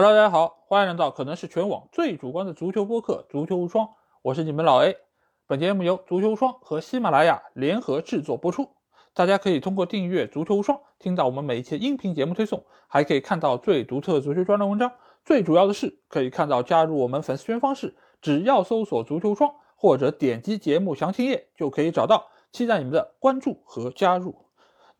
Hello，大家好，欢迎来到可能是全网最主观的足球播客《足球无双》，我是你们老 A。本节目由足球无双和喜马拉雅联合制作播出。大家可以通过订阅《足球无双》听到我们每一期音频节目推送，还可以看到最独特的足球专栏文章。最主要的是，可以看到加入我们粉丝群方式，只要搜索“足球无双”或者点击节目详情页就可以找到。期待你们的关注和加入。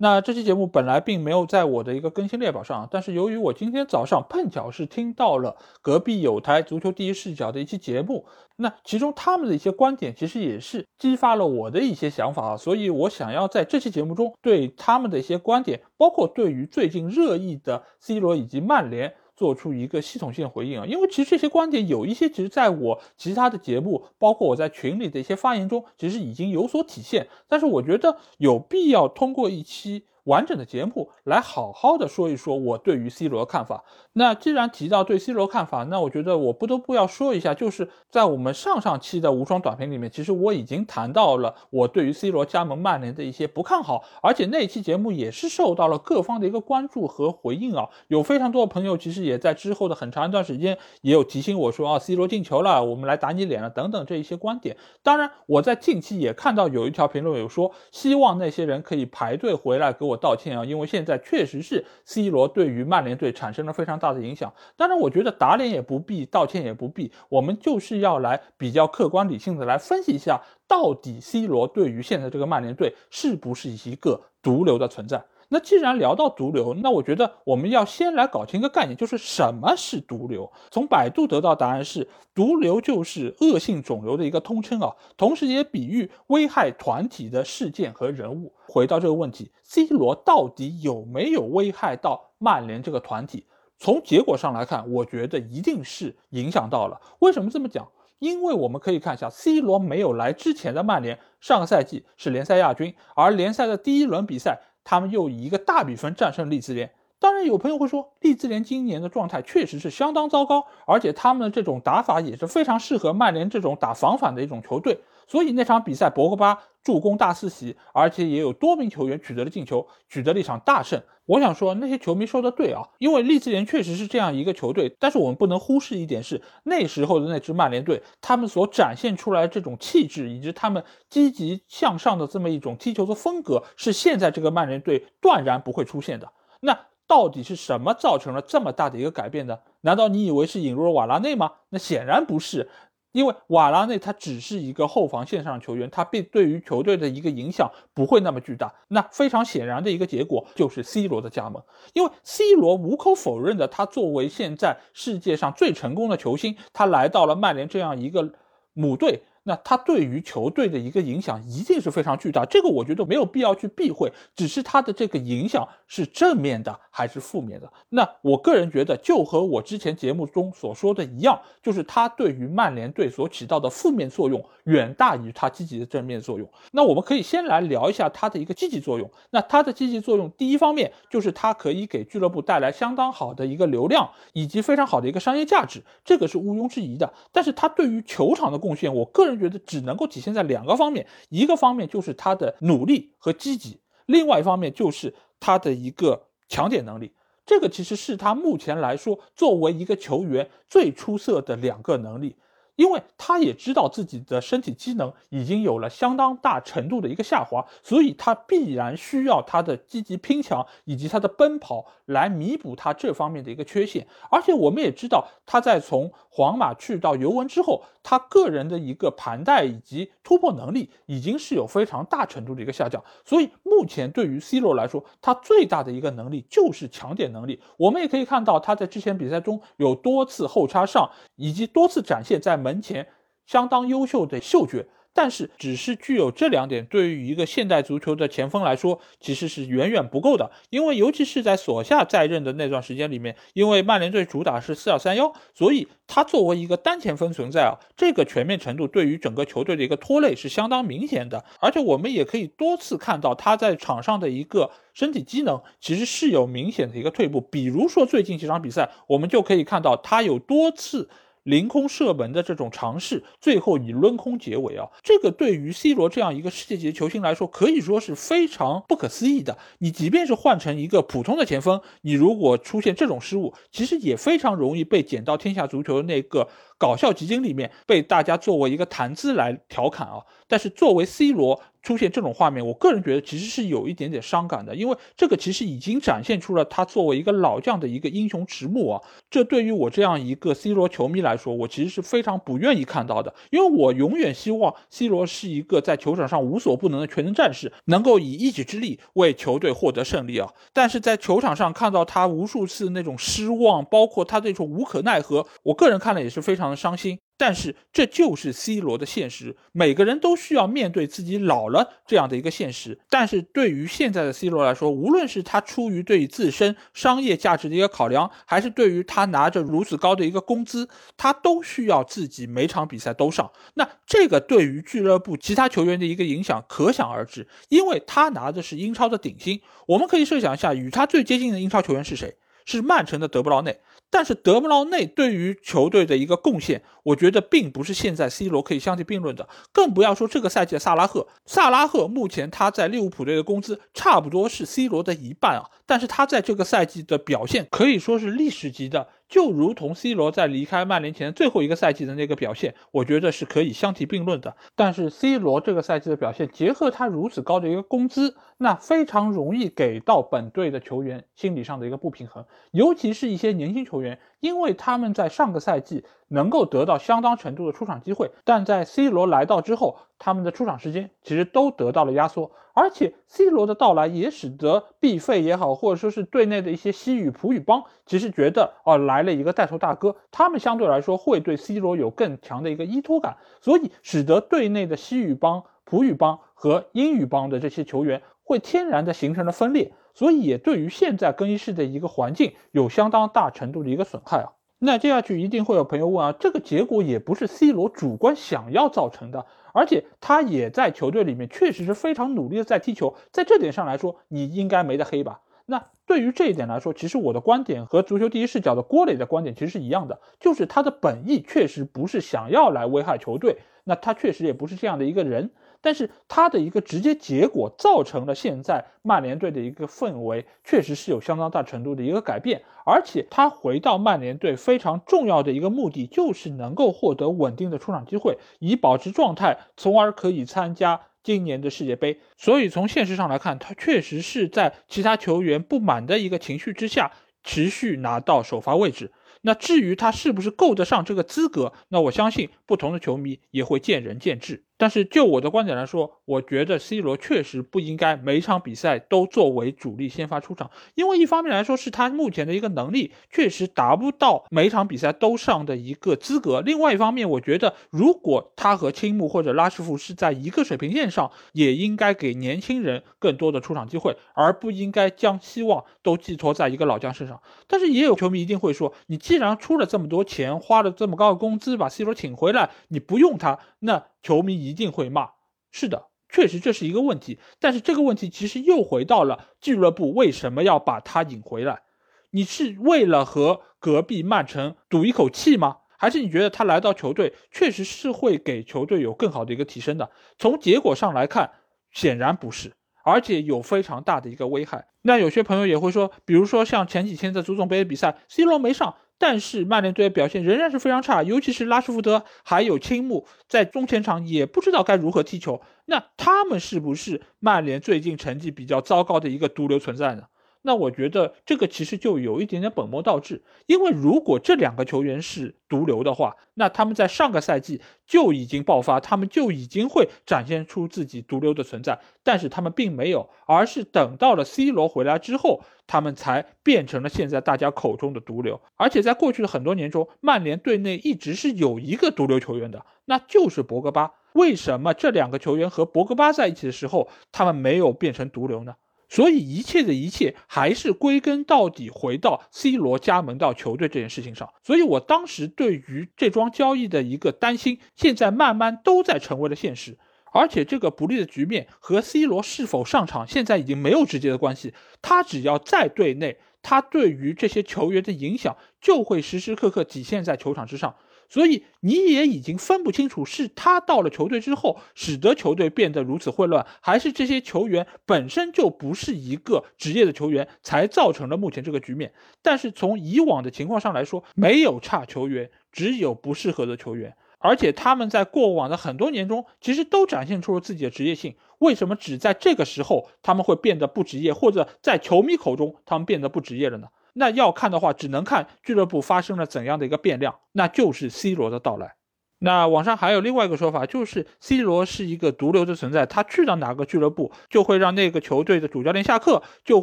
那这期节目本来并没有在我的一个更新列表上，但是由于我今天早上碰巧是听到了隔壁有台足球第一视角的一期节目，那其中他们的一些观点其实也是激发了我的一些想法啊，所以我想要在这期节目中对他们的一些观点，包括对于最近热议的 C 罗以及曼联。做出一个系统性回应啊，因为其实这些观点有一些，其实在我其他的节目，包括我在群里的一些发言中，其实已经有所体现。但是我觉得有必要通过一期。完整的节目来好好的说一说我对于 C 罗的看法。那既然提到对 C 罗看法，那我觉得我不得不要说一下，就是在我们上上期的无双短评里面，其实我已经谈到了我对于 C 罗加盟曼联的一些不看好，而且那期节目也是受到了各方的一个关注和回应啊。有非常多的朋友其实也在之后的很长一段时间也有提醒我说啊，C 罗进球了，我们来打你脸了等等这一些观点。当然，我在近期也看到有一条评论有说，希望那些人可以排队回来给我。道歉啊，因为现在确实是 C 罗对于曼联队产生了非常大大的影响。当然，我觉得打脸也不必，道歉也不必，我们就是要来比较客观理性的来分析一下，到底 C 罗对于现在这个曼联队是不是一个毒瘤的存在。那既然聊到毒瘤，那我觉得我们要先来搞清一个概念，就是什么是毒瘤。从百度得到答案是，毒瘤就是恶性肿瘤的一个通称啊，同时也比喻危害团体的事件和人物。回到这个问题，C 罗到底有没有危害到曼联这个团体？从结果上来看，我觉得一定是影响到了。为什么这么讲？因为我们可以看一下，C 罗没有来之前的曼联，上个赛季是联赛亚军，而联赛的第一轮比赛。他们又以一个大比分战胜利兹联。当然，有朋友会说，利兹联今年的状态确实是相当糟糕，而且他们的这种打法也是非常适合曼联这种打防反的一种球队。所以那场比赛，博格巴助攻大四喜，而且也有多名球员取得了进球，取得了一场大胜。我想说，那些球迷说的对啊，因为利兹联确实是这样一个球队。但是我们不能忽视一点是，那时候的那支曼联队，他们所展现出来这种气质，以及他们积极向上的这么一种踢球的风格，是现在这个曼联队断然不会出现的。那到底是什么造成了这么大的一个改变呢？难道你以为是引入了瓦拉内吗？那显然不是。因为瓦拉内他只是一个后防线上球员，他被对于球队的一个影响不会那么巨大。那非常显然的一个结果就是 C 罗的加盟，因为 C 罗无可否认的，他作为现在世界上最成功的球星，他来到了曼联这样一个母队。那他对于球队的一个影响一定是非常巨大，这个我觉得没有必要去避讳，只是他的这个影响是正面的还是负面的？那我个人觉得，就和我之前节目中所说的一样，就是他对于曼联队所起到的负面作用远大于他积极的正面作用。那我们可以先来聊一下他的一个积极作用。那他的积极作用，第一方面就是他可以给俱乐部带来相当好的一个流量以及非常好的一个商业价值，这个是毋庸置疑的。但是他对于球场的贡献，我个人。觉得只能够体现在两个方面，一个方面就是他的努力和积极，另外一方面就是他的一个抢点能力。这个其实是他目前来说作为一个球员最出色的两个能力。因为他也知道自己的身体机能已经有了相当大程度的一个下滑，所以他必然需要他的积极拼抢以及他的奔跑来弥补他这方面的一个缺陷。而且我们也知道，他在从皇马去到尤文之后，他个人的一个盘带以及突破能力已经是有非常大程度的一个下降。所以目前对于 C 罗来说，他最大的一个能力就是抢点能力。我们也可以看到他在之前比赛中有多次后插上，以及多次展现在门。前相当优秀的嗅觉，但是只是具有这两点，对于一个现代足球的前锋来说，其实是远远不够的。因为尤其是在索夏在任的那段时间里面，因为曼联队主打是四二三幺，所以他作为一个单前锋存在啊，这个全面程度对于整个球队的一个拖累是相当明显的。而且我们也可以多次看到他在场上的一个身体机能其实是有明显的一个退步。比如说最近几场比赛，我们就可以看到他有多次。凌空射门的这种尝试，最后以抡空结尾啊，这个对于 C 罗这样一个世界级球星来说，可以说是非常不可思议的。你即便是换成一个普通的前锋，你如果出现这种失误，其实也非常容易被捡到天下足球的那个。搞笑集锦里面被大家作为一个谈资来调侃啊，但是作为 C 罗出现这种画面，我个人觉得其实是有一点点伤感的，因为这个其实已经展现出了他作为一个老将的一个英雄迟暮啊。这对于我这样一个 C 罗球迷来说，我其实是非常不愿意看到的，因为我永远希望 C 罗是一个在球场上无所不能的全能战士，能够以一己之力为球队获得胜利啊。但是在球场上看到他无数次那种失望，包括他这种无可奈何，我个人看了也是非常的。伤心，但是这就是 C 罗的现实。每个人都需要面对自己老了这样的一个现实。但是对于现在的 C 罗来说，无论是他出于对于自身商业价值的一个考量，还是对于他拿着如此高的一个工资，他都需要自己每场比赛都上。那这个对于俱乐部其他球员的一个影响可想而知，因为他拿的是英超的顶薪。我们可以设想一下，与他最接近的英超球员是谁？是曼城的德布劳内。但是德布劳内对于球队的一个贡献，我觉得并不是现在 C 罗可以相提并论的，更不要说这个赛季的萨拉赫。萨拉赫目前他在利物浦队的工资差不多是 C 罗的一半啊，但是他在这个赛季的表现可以说是历史级的。就如同 C 罗在离开曼联前最后一个赛季的那个表现，我觉得是可以相提并论的。但是 C 罗这个赛季的表现，结合他如此高的一个工资，那非常容易给到本队的球员心理上的一个不平衡，尤其是一些年轻球员，因为他们在上个赛季。能够得到相当程度的出场机会，但在 C 罗来到之后，他们的出场时间其实都得到了压缩，而且 C 罗的到来也使得 B 费也好，或者说是队内的一些西语葡语帮，其实觉得哦来了一个带头大哥，他们相对来说会对 C 罗有更强的一个依托感，所以使得队内的西语帮、葡语帮和英语帮的这些球员会天然的形成了分裂，所以也对于现在更衣室的一个环境有相当大程度的一个损害啊。那接下去一定会有朋友问啊，这个结果也不是 C 罗主观想要造成的，而且他也在球队里面确实是非常努力的在踢球，在这点上来说，你应该没得黑吧？那对于这一点来说，其实我的观点和足球第一视角的郭磊的观点其实是一样的，就是他的本意确实不是想要来危害球队，那他确实也不是这样的一个人。但是他的一个直接结果造成了现在曼联队的一个氛围，确实是有相当大程度的一个改变。而且他回到曼联队非常重要的一个目的，就是能够获得稳定的出场机会，以保持状态，从而可以参加今年的世界杯。所以从现实上来看，他确实是在其他球员不满的一个情绪之下，持续拿到首发位置。那至于他是不是够得上这个资格，那我相信不同的球迷也会见仁见智。但是就我的观点来说，我觉得 C 罗确实不应该每场比赛都作为主力先发出场，因为一方面来说是他目前的一个能力确实达不到每场比赛都上的一个资格；另外一方面，我觉得如果他和青木或者拉什福是在一个水平线上，也应该给年轻人更多的出场机会，而不应该将希望都寄托在一个老将身上。但是也有球迷一定会说，你既然出了这么多钱，花了这么高的工资把 C 罗请回来，你不用他，那。球迷一定会骂，是的，确实这是一个问题。但是这个问题其实又回到了俱乐部为什么要把他引回来？你是为了和隔壁曼城赌一口气吗？还是你觉得他来到球队确实是会给球队有更好的一个提升的？从结果上来看，显然不是，而且有非常大的一个危害。那有些朋友也会说，比如说像前几天的足总杯的比赛，C 罗没上。但是曼联队的表现仍然是非常差，尤其是拉什福德还有青木在中前场也不知道该如何踢球。那他们是不是曼联最近成绩比较糟糕的一个毒瘤存在呢？那我觉得这个其实就有一点点本末倒置，因为如果这两个球员是毒瘤的话，那他们在上个赛季就已经爆发，他们就已经会展现出自己毒瘤的存在，但是他们并没有，而是等到了 C 罗回来之后，他们才变成了现在大家口中的毒瘤。而且在过去的很多年中，曼联队内一直是有一个毒瘤球员的，那就是博格巴。为什么这两个球员和博格巴在一起的时候，他们没有变成毒瘤呢？所以一切的一切还是归根到底回到 C 罗加盟到球队这件事情上。所以我当时对于这桩交易的一个担心，现在慢慢都在成为了现实。而且这个不利的局面和 C 罗是否上场现在已经没有直接的关系。他只要在队内，他对于这些球员的影响就会时时刻刻体现在球场之上。所以你也已经分不清楚是他到了球队之后，使得球队变得如此混乱，还是这些球员本身就不是一个职业的球员，才造成了目前这个局面。但是从以往的情况上来说，没有差球员，只有不适合的球员，而且他们在过往的很多年中，其实都展现出了自己的职业性。为什么只在这个时候他们会变得不职业，或者在球迷口中他们变得不职业了呢？那要看的话，只能看俱乐部发生了怎样的一个变量，那就是 C 罗的到来。那网上还有另外一个说法，就是 C 罗是一个毒瘤的存在，他去到哪个俱乐部，就会让那个球队的主教练下课，就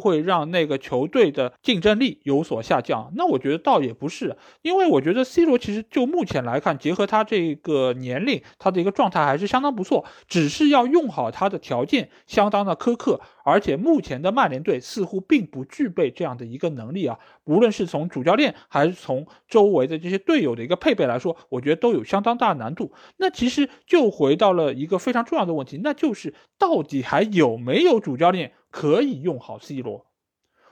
会让那个球队的竞争力有所下降。那我觉得倒也不是，因为我觉得 C 罗其实就目前来看，结合他这个年龄，他的一个状态还是相当不错，只是要用好他的条件，相当的苛刻。而且目前的曼联队似乎并不具备这样的一个能力啊，无论是从主教练还是从周围的这些队友的一个配备来说，我觉得都有相当大的难度。那其实就回到了一个非常重要的问题，那就是到底还有没有主教练可以用好 C 罗？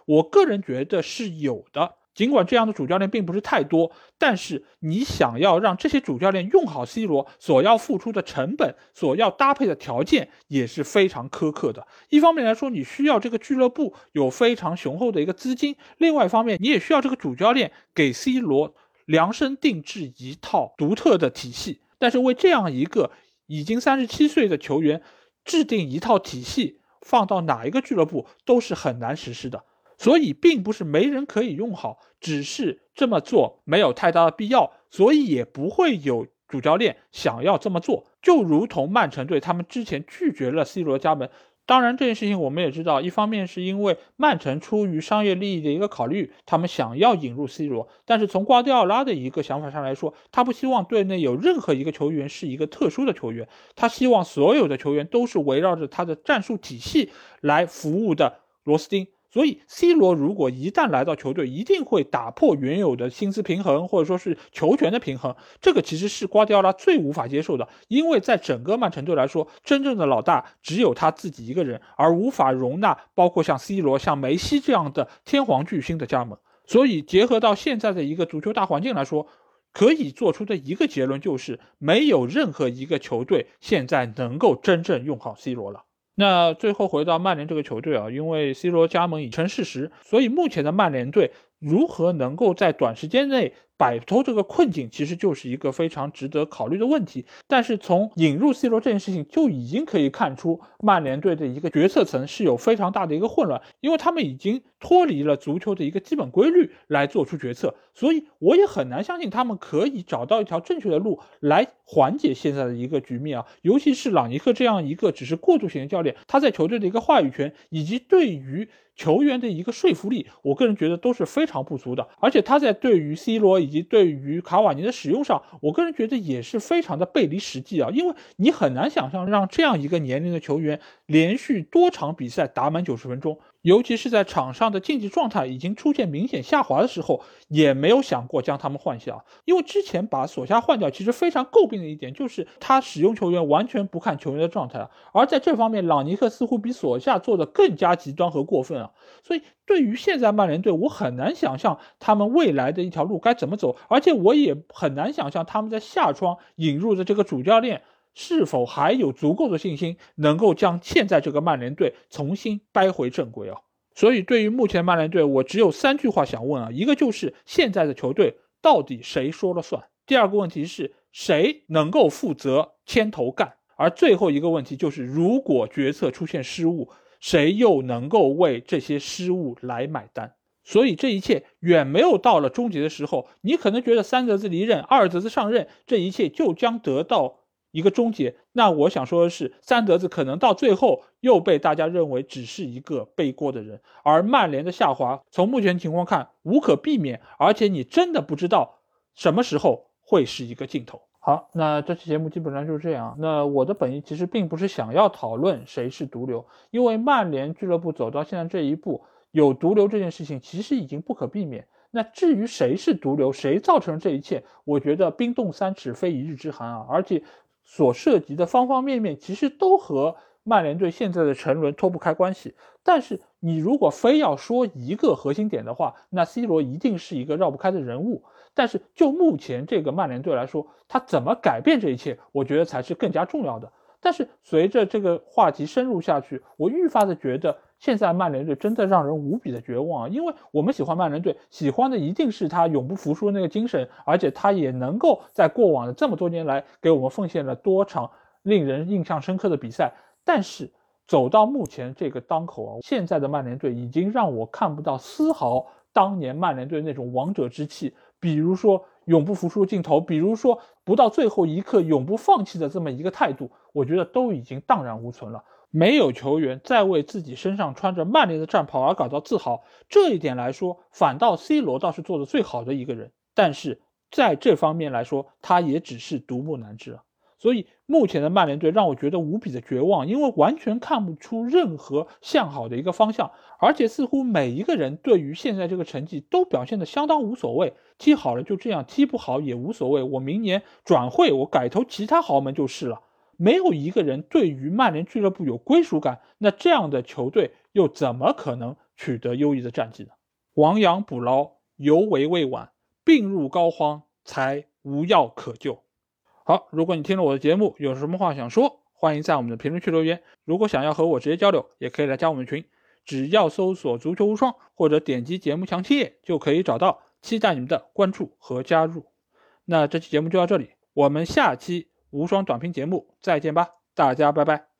我个人觉得是有的。尽管这样的主教练并不是太多，但是你想要让这些主教练用好 C 罗，所要付出的成本、所要搭配的条件也是非常苛刻的。一方面来说，你需要这个俱乐部有非常雄厚的一个资金；另外一方面，你也需要这个主教练给 C 罗量身定制一套独特的体系。但是为这样一个已经三十七岁的球员制定一套体系，放到哪一个俱乐部都是很难实施的。所以并不是没人可以用好，只是这么做没有太大的必要，所以也不会有主教练想要这么做。就如同曼城队，他们之前拒绝了 C 罗加盟。当然，这件事情我们也知道，一方面是因为曼城出于商业利益的一个考虑，他们想要引入 C 罗。但是从瓜迪奥拉的一个想法上来说，他不希望队内有任何一个球员是一个特殊的球员，他希望所有的球员都是围绕着他的战术体系来服务的螺丝钉。所以，C 罗如果一旦来到球队，一定会打破原有的薪资平衡，或者说是球权的平衡。这个其实是瓜迪奥拉最无法接受的，因为在整个曼城队来说，真正的老大只有他自己一个人，而无法容纳包括像 C 罗、像梅西这样的天皇巨星的加盟。所以，结合到现在的一个足球大环境来说，可以做出的一个结论就是，没有任何一个球队现在能够真正用好 C 罗了。那最后回到曼联这个球队啊，因为 C 罗加盟已成事实，所以目前的曼联队如何能够在短时间内？摆脱这个困境，其实就是一个非常值得考虑的问题。但是从引入 C 罗这件事情就已经可以看出，曼联队的一个决策层是有非常大的一个混乱，因为他们已经脱离了足球的一个基本规律来做出决策。所以我也很难相信他们可以找到一条正确的路来缓解现在的一个局面啊！尤其是朗尼克这样一个只是过渡型的教练，他在球队的一个话语权以及对于球员的一个说服力，我个人觉得都是非常不足的。而且他在对于 C 罗以及对于卡瓦尼的使用上，我个人觉得也是非常的背离实际啊。因为你很难想象让这样一个年龄的球员连续多场比赛打满九十分钟。尤其是在场上的竞技状态已经出现明显下滑的时候，也没有想过将他们换下。因为之前把索夏换掉，其实非常诟病的一点就是他使用球员完全不看球员的状态。而在这方面，朗尼克似乎比索夏做的更加极端和过分啊。所以对于现在曼联队，我很难想象他们未来的一条路该怎么走，而且我也很难想象他们在夏窗引入的这个主教练。是否还有足够的信心，能够将现在这个曼联队重新掰回正轨啊？所以，对于目前曼联队，我只有三句话想问啊：一个就是现在的球队到底谁说了算？第二个问题是谁能够负责牵头干？而最后一个问题就是，如果决策出现失误，谁又能够为这些失误来买单？所以，这一切远没有到了终结的时候。你可能觉得三德子离任，二德子上任，这一切就将得到。一个终结，那我想说的是，三德子可能到最后又被大家认为只是一个背锅的人，而曼联的下滑从目前情况看无可避免，而且你真的不知道什么时候会是一个尽头。好，那这期节目基本上就是这样。那我的本意其实并不是想要讨论谁是毒瘤，因为曼联俱乐部走到现在这一步，有毒瘤这件事情其实已经不可避免。那至于谁是毒瘤，谁造成这一切，我觉得冰冻三尺非一日之寒啊，而且。所涉及的方方面面，其实都和曼联队现在的沉沦脱不开关系。但是你如果非要说一个核心点的话，那 C 罗一定是一个绕不开的人物。但是就目前这个曼联队来说，他怎么改变这一切，我觉得才是更加重要的。但是随着这个话题深入下去，我愈发的觉得现在曼联队真的让人无比的绝望啊！因为我们喜欢曼联队，喜欢的一定是他永不服输的那个精神，而且他也能够在过往的这么多年来给我们奉献了多场令人印象深刻的比赛。但是走到目前这个当口啊，现在的曼联队已经让我看不到丝毫当年曼联队那种王者之气，比如说。永不服输的镜头，比如说不到最后一刻永不放弃的这么一个态度，我觉得都已经荡然无存了。没有球员再为自己身上穿着曼联的战袍而感到自豪，这一点来说，反倒 C 罗倒是做的最好的一个人。但是在这方面来说，他也只是独木难支啊。所以目前的曼联队让我觉得无比的绝望，因为完全看不出任何向好的一个方向，而且似乎每一个人对于现在这个成绩都表现的相当无所谓，踢好了就这样，踢不好也无所谓，我明年转会，我改投其他豪门就是了。没有一个人对于曼联俱乐部有归属感，那这样的球队又怎么可能取得优异的战绩呢？亡羊补牢，犹为未晚；病入膏肓，才无药可救。好，如果你听了我的节目，有什么话想说，欢迎在我们的评论区留言。如果想要和我直接交流，也可以来加我们群，只要搜索“足球无双”或者点击节目详情页就可以找到。期待你们的关注和加入。那这期节目就到这里，我们下期无双短评节目再见吧，大家拜拜。